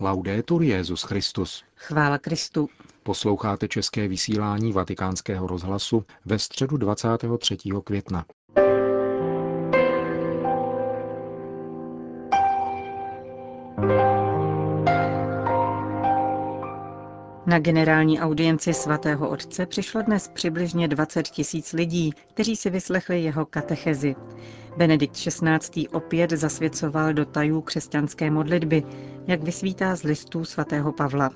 Laudetur Jezus Christus. Chvála Kristu. Posloucháte české vysílání Vatikánského rozhlasu ve středu 23. května. Na generální audienci svatého otce přišlo dnes přibližně 20 tisíc lidí, kteří si vyslechli jeho katechezi. Benedikt XVI. opět zasvěcoval do tajů křesťanské modlitby, jak vysvítá z listů svatého Pavla.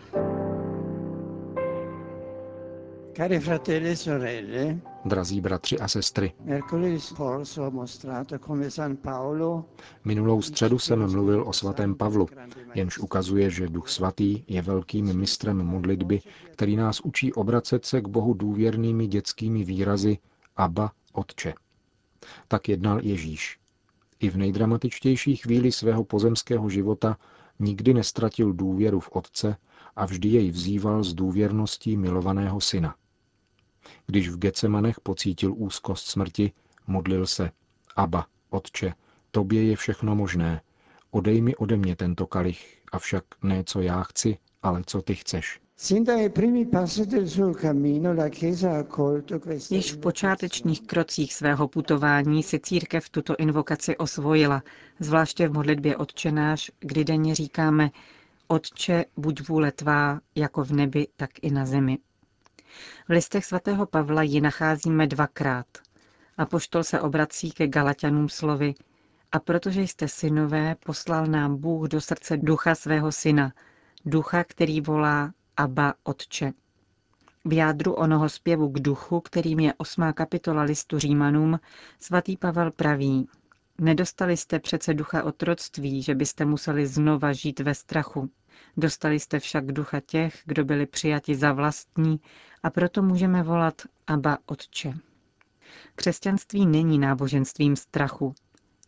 Drazí bratři a sestry, minulou středu jsem mluvil o svatém Pavlu, jenž ukazuje, že Duch Svatý je velkým mistrem modlitby, který nás učí obracet se k Bohu důvěrnými dětskými výrazy Abba, Otče. Tak jednal Ježíš. I v nejdramatičtější chvíli svého pozemského života nikdy nestratil důvěru v Otce a vždy jej vzýval s důvěrností milovaného syna. Když v Gecemanech pocítil úzkost smrti, modlil se, Aba, Otče, tobě je všechno možné, odej mi ode mě tento kalich, avšak ne co já chci, ale co ty chceš. Již v počátečních krocích svého putování si církev tuto invokaci osvojila, zvláště v modlitbě Otčenáš, kdy denně říkáme Otče, buď vůle tvá, jako v nebi, tak i na zemi. V listech svatého Pavla ji nacházíme dvakrát. A poštol se obrací ke Galatianům slovy a protože jste synové, poslal nám Bůh do srdce ducha svého syna, ducha, který volá Abba Otče. V jádru onoho zpěvu k duchu, kterým je osmá kapitola listu Římanům, svatý Pavel praví, nedostali jste přece ducha otroctví, že byste museli znova žít ve strachu. Dostali jste však ducha těch, kdo byli přijati za vlastní a proto můžeme volat Abba Otče. Křesťanství není náboženstvím strachu,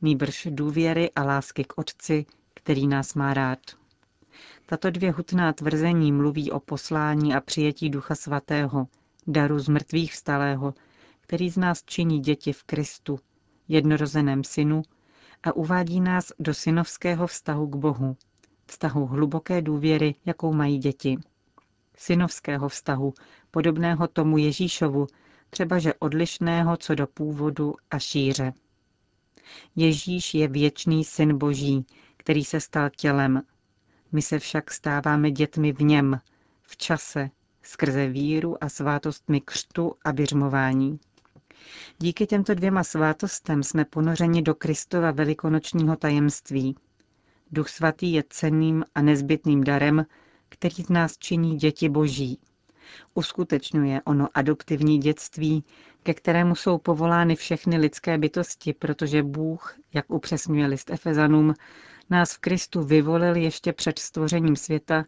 nýbrž důvěry a lásky k Otci, který nás má rád. Tato dvě hutná tvrzení mluví o poslání a přijetí Ducha Svatého, daru z mrtvých vstalého, který z nás činí děti v Kristu, jednorozeném synu, a uvádí nás do synovského vztahu k Bohu, vztahu hluboké důvěry, jakou mají děti. Synovského vztahu, podobného tomu Ježíšovu, třebaže odlišného co do původu a šíře. Ježíš je věčný syn Boží, který se stal tělem. My se však stáváme dětmi v něm, v čase, skrze víru a svátostmi křtu a běžmování. Díky těmto dvěma svátostem jsme ponořeni do Kristova velikonočního tajemství. Duch svatý je cenným a nezbytným darem, který z nás činí děti boží. Uskutečňuje ono adoptivní dětství, ke kterému jsou povolány všechny lidské bytosti, protože Bůh, jak upřesňuje list Efezanům, nás v Kristu vyvolil ještě před stvořením světa,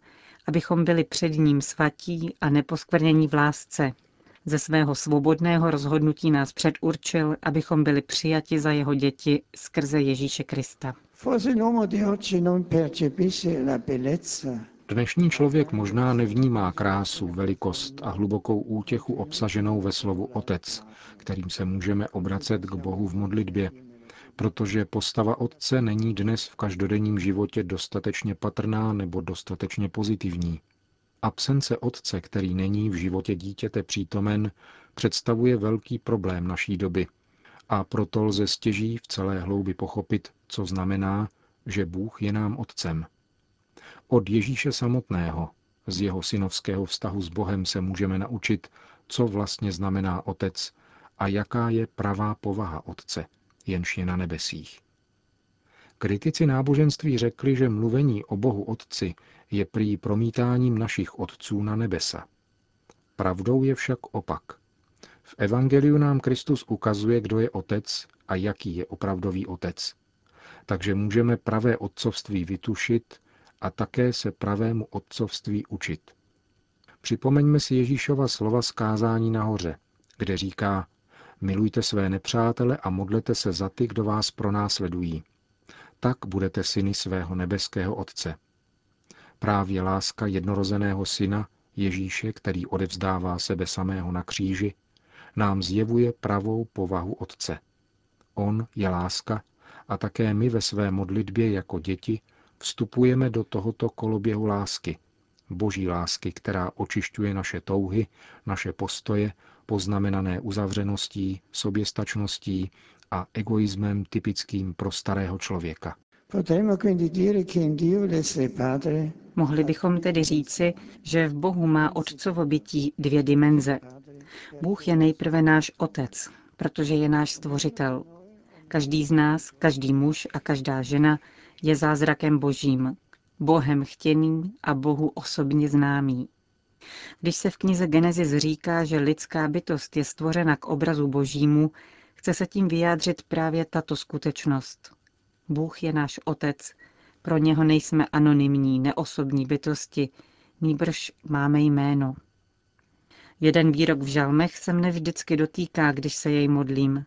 abychom byli před ním svatí a neposkvrnění v lásce. Ze svého svobodného rozhodnutí nás předurčil, abychom byli přijati za jeho děti skrze Ježíše Krista. Dnešní člověk možná nevnímá krásu, velikost a hlubokou útěchu obsaženou ve slovu Otec, kterým se můžeme obracet k Bohu v modlitbě, protože postava Otce není dnes v každodenním životě dostatečně patrná nebo dostatečně pozitivní. Absence Otce, který není v životě dítěte přítomen, představuje velký problém naší doby a proto lze stěží v celé hloubi pochopit, co znamená, že Bůh je nám Otcem. Od Ježíše samotného, z jeho synovského vztahu s Bohem se můžeme naučit, co vlastně znamená Otec a jaká je pravá povaha Otce, jenž je na nebesích. Kritici náboženství řekli, že mluvení o Bohu Otci je prý promítáním našich otců na nebesa. Pravdou je však opak. V Evangeliu nám Kristus ukazuje, kdo je Otec a jaký je opravdový Otec. Takže můžeme pravé otcovství vytušit a také se pravému otcovství učit. Připomeňme si Ježíšova slova skázání nahoře, kde říká, milujte své nepřátele a modlete se za ty, kdo vás pronásledují. Tak budete syny svého nebeského Otce. Právě láska jednorozeného syna, Ježíše, který odevzdává sebe samého na kříži, nám zjevuje pravou povahu Otce. On je láska a také my ve své modlitbě jako děti vstupujeme do tohoto koloběhu lásky, boží lásky, která očišťuje naše touhy, naše postoje, poznamenané uzavřeností, soběstačností a egoismem typickým pro starého člověka. Mohli bychom tedy říci, že v Bohu má otcovo bytí dvě dimenze. Bůh je nejprve náš otec, protože je náš stvořitel. Každý z nás, každý muž a každá žena je zázrakem božím, Bohem chtěným a Bohu osobně známý. Když se v knize Genesis říká, že lidská bytost je stvořena k obrazu božímu, chce se tím vyjádřit právě tato skutečnost. Bůh je náš otec, pro něho nejsme anonymní, neosobní bytosti, nýbrž máme jméno. Jeden výrok v žalmech se mne vždycky dotýká, když se jej modlím.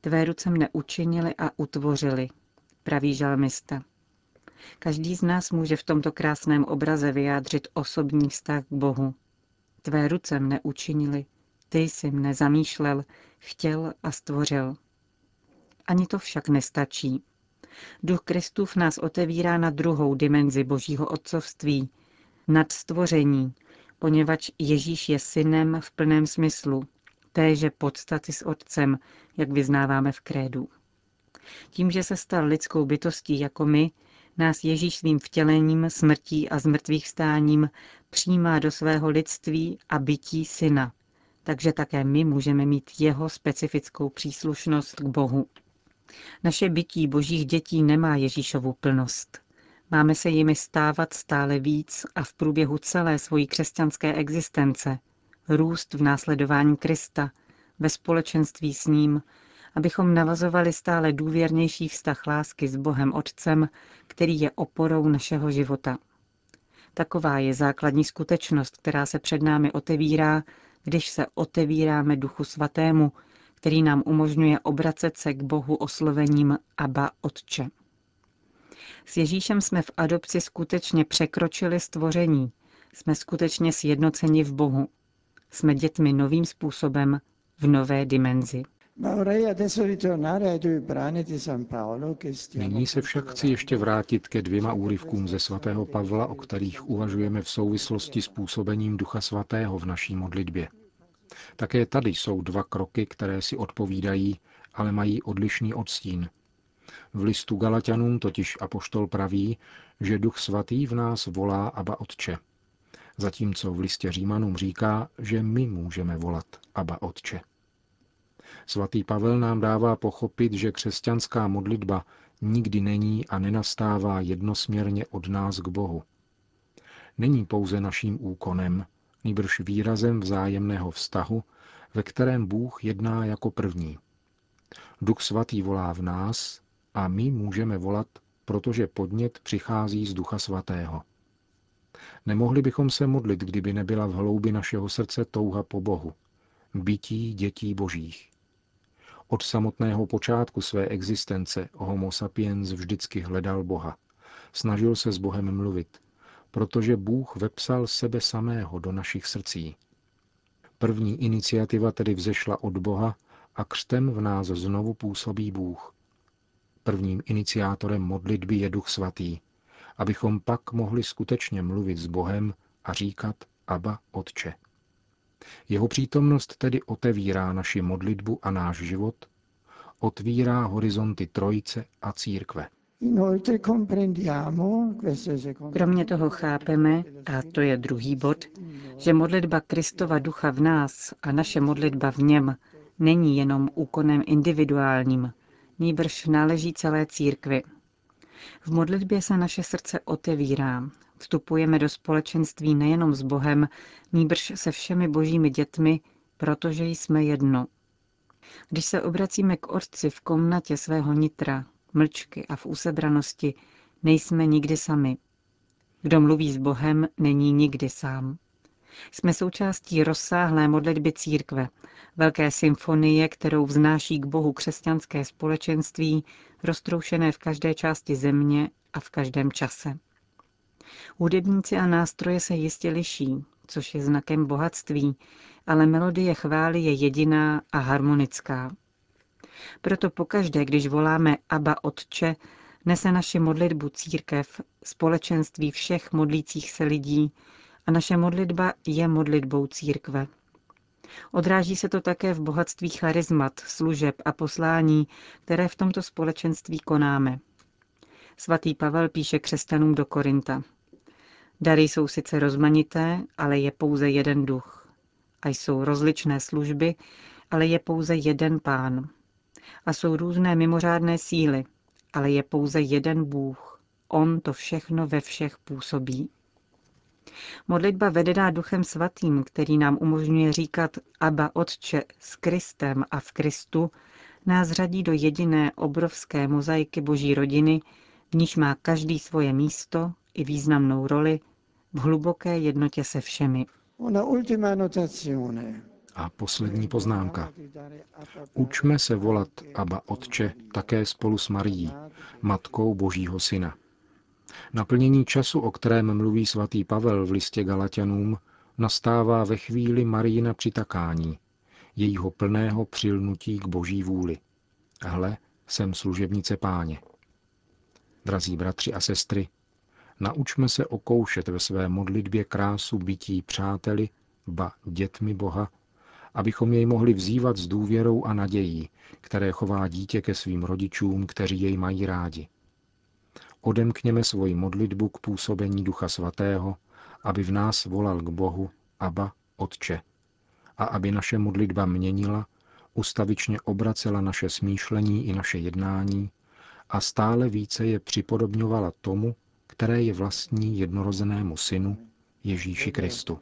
Tvé ruce mne učinili a utvořili, praví žalmista. Každý z nás může v tomto krásném obraze vyjádřit osobní vztah k Bohu. Tvé ruce mne učinili, ty jsi mne zamýšlel, chtěl a stvořil. Ani to však nestačí. Duch Kristův nás otevírá na druhou dimenzi Božího otcovství, nad stvoření, poněvadž Ježíš je synem v plném smyslu, téže podstaty s otcem, jak vyznáváme v krédu. Tím, že se stal lidskou bytostí jako my, nás Ježíš svým vtělením, smrtí a zmrtvých stáním přijímá do svého lidství a bytí syna. Takže také my můžeme mít jeho specifickou příslušnost k Bohu. Naše bytí božích dětí nemá Ježíšovu plnost. Máme se jimi stávat stále víc a v průběhu celé svojí křesťanské existence růst v následování Krista, ve společenství s ním, abychom navazovali stále důvěrnější vztah lásky s Bohem Otcem, který je oporou našeho života. Taková je základní skutečnost, která se před námi otevírá, když se otevíráme Duchu Svatému, který nám umožňuje obracet se k Bohu oslovením Abba Otče. S Ježíšem jsme v adopci skutečně překročili stvoření, jsme skutečně sjednoceni v Bohu. Jsme dětmi novým způsobem, v nové dimenzi. Nyní se však chci ještě vrátit ke dvěma úryvkům ze svatého Pavla, o kterých uvažujeme v souvislosti s působením Ducha Svatého v naší modlitbě. Také tady jsou dva kroky, které si odpovídají, ale mají odlišný odstín. V listu Galatianům totiž apoštol praví, že Duch Svatý v nás volá Aba Otče. Zatímco v listě Římanům říká, že my můžeme volat Aba Otče. Svatý Pavel nám dává pochopit, že křesťanská modlitba nikdy není a nenastává jednosměrně od nás k Bohu. Není pouze naším úkonem, nýbrž výrazem vzájemného vztahu, ve kterém Bůh jedná jako první. Duch svatý volá v nás a my můžeme volat, protože podnět přichází z Ducha svatého. Nemohli bychom se modlit, kdyby nebyla v hloubi našeho srdce touha po Bohu, bytí dětí božích. Od samotného počátku své existence Homo sapiens vždycky hledal Boha. Snažil se s Bohem mluvit, protože Bůh vepsal sebe samého do našich srdcí. První iniciativa tedy vzešla od Boha a křtem v nás znovu působí Bůh. Prvním iniciátorem modlitby je Duch Svatý, abychom pak mohli skutečně mluvit s Bohem a říkat Aba Otče. Jeho přítomnost tedy otevírá naši modlitbu a náš život, otvírá horizonty Trojice a církve. Kromě toho chápeme, a to je druhý bod, že modlitba Kristova ducha v nás a naše modlitba v něm není jenom úkonem individuálním, nýbrž náleží celé církvi. V modlitbě se naše srdce otevírá, vstupujeme do společenství nejenom s Bohem, nýbrž se všemi božími dětmi, protože jsme jedno. Když se obracíme k Otci v komnatě svého nitra, mlčky a v úsebranosti, nejsme nikdy sami. Kdo mluví s Bohem, není nikdy sám. Jsme součástí rozsáhlé modlitby církve, velké symfonie, kterou vznáší k Bohu křesťanské společenství, roztroušené v každé části země a v každém čase. Hudebníci a nástroje se jistě liší, což je znakem bohatství, ale melodie chvály je jediná a harmonická. Proto pokaždé, když voláme Aba Otče, Nese naši modlitbu církev, společenství všech modlících se lidí a naše modlitba je modlitbou církve. Odráží se to také v bohatství charizmat, služeb a poslání, které v tomto společenství konáme. Svatý Pavel píše křesťanům do Korinta. Dary jsou sice rozmanité, ale je pouze jeden duch. A jsou rozličné služby, ale je pouze jeden pán. A jsou různé mimořádné síly, ale je pouze jeden Bůh. On to všechno ve všech působí. Modlitba vedená Duchem Svatým, který nám umožňuje říkat Aba Otče s Kristem a v Kristu, nás řadí do jediné obrovské mozaiky Boží rodiny, v níž má každý svoje místo i významnou roli v hluboké jednotě se všemi. A poslední poznámka. Učme se volat Aba Otče také spolu s Marií, matkou Božího Syna. Naplnění času, o kterém mluví svatý Pavel v listě Galatianům, nastává ve chvíli Marína přitakání, jejího plného přilnutí k boží vůli. Hle, jsem služebnice páně. Drazí bratři a sestry, naučme se okoušet ve své modlitbě krásu bytí přáteli, ba dětmi Boha, abychom jej mohli vzývat s důvěrou a nadějí, které chová dítě ke svým rodičům, kteří jej mají rádi odemkněme svoji modlitbu k působení Ducha Svatého, aby v nás volal k Bohu, Aba, Otče, a aby naše modlitba měnila, ustavičně obracela naše smýšlení i naše jednání a stále více je připodobňovala tomu, které je vlastní jednorozenému synu Ježíši Kristu.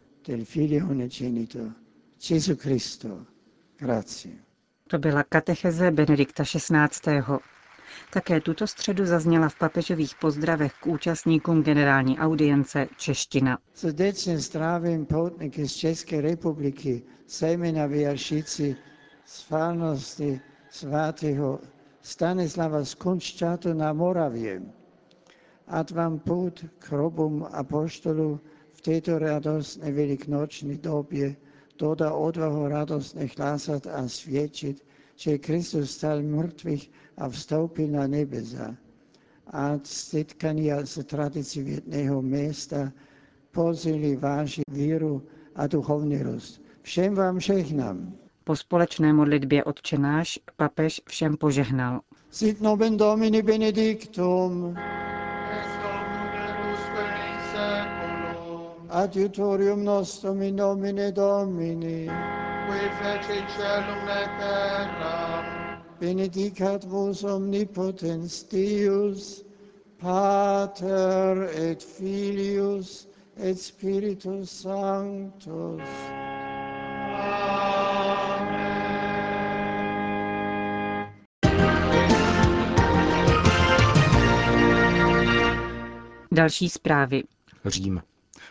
To byla katecheze Benedikta XVI. Také tuto středu zazněla v papežových pozdravech k účastníkům generální audience čeština. Srdečně zdravím poutníky z České republiky, zejména vyjaršíci z farnosti svatého Stanislava z Kunšťátu na Moravě. Ať vám půd k hrobům apoštolů v této radostné velikonoční době dodá odvahu radostně hlásat a svědčit, že Kristus stal mrtvých a vstoupil na nebesa. A setkání z tradici jedného města pozili váši víru a duchovní rost. Všem vám žehnám. Po společné modlitbě odčenáš papež všem požehnal. Sit nomen Domini benedictum. Adiutorium nostrum in nomine Domini. Qui feci celum et terra benedicat vos omnipotens Deus, Pater et Filius et Spiritus Sanctus. Další zprávy. Řím.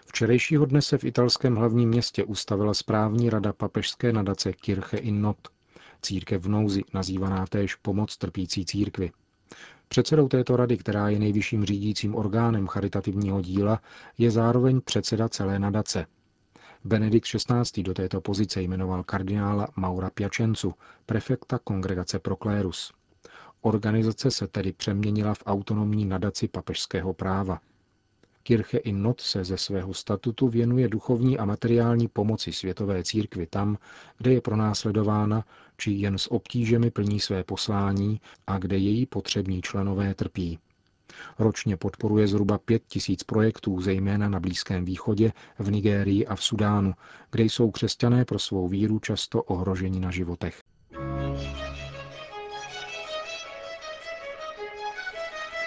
Včerejšího dne se v italském hlavním městě ustavila správní rada papežské nadace Kirche in Not – církev v nouzi, nazývaná též pomoc trpící církvi. Předsedou této rady, která je nejvyšším řídícím orgánem charitativního díla, je zároveň předseda celé nadace. Benedikt XVI. do této pozice jmenoval kardinála Maura Piacenzu, prefekta Kongregace Proclérus. Organizace se tedy přeměnila v autonomní nadaci papežského práva. Kirche in Not se ze svého statutu věnuje duchovní a materiální pomoci světové církvi tam, kde je pronásledována, či jen s obtížemi plní své poslání a kde její potřební členové trpí. Ročně podporuje zhruba pět tisíc projektů, zejména na Blízkém východě, v Nigérii a v Sudánu, kde jsou křesťané pro svou víru často ohroženi na životech.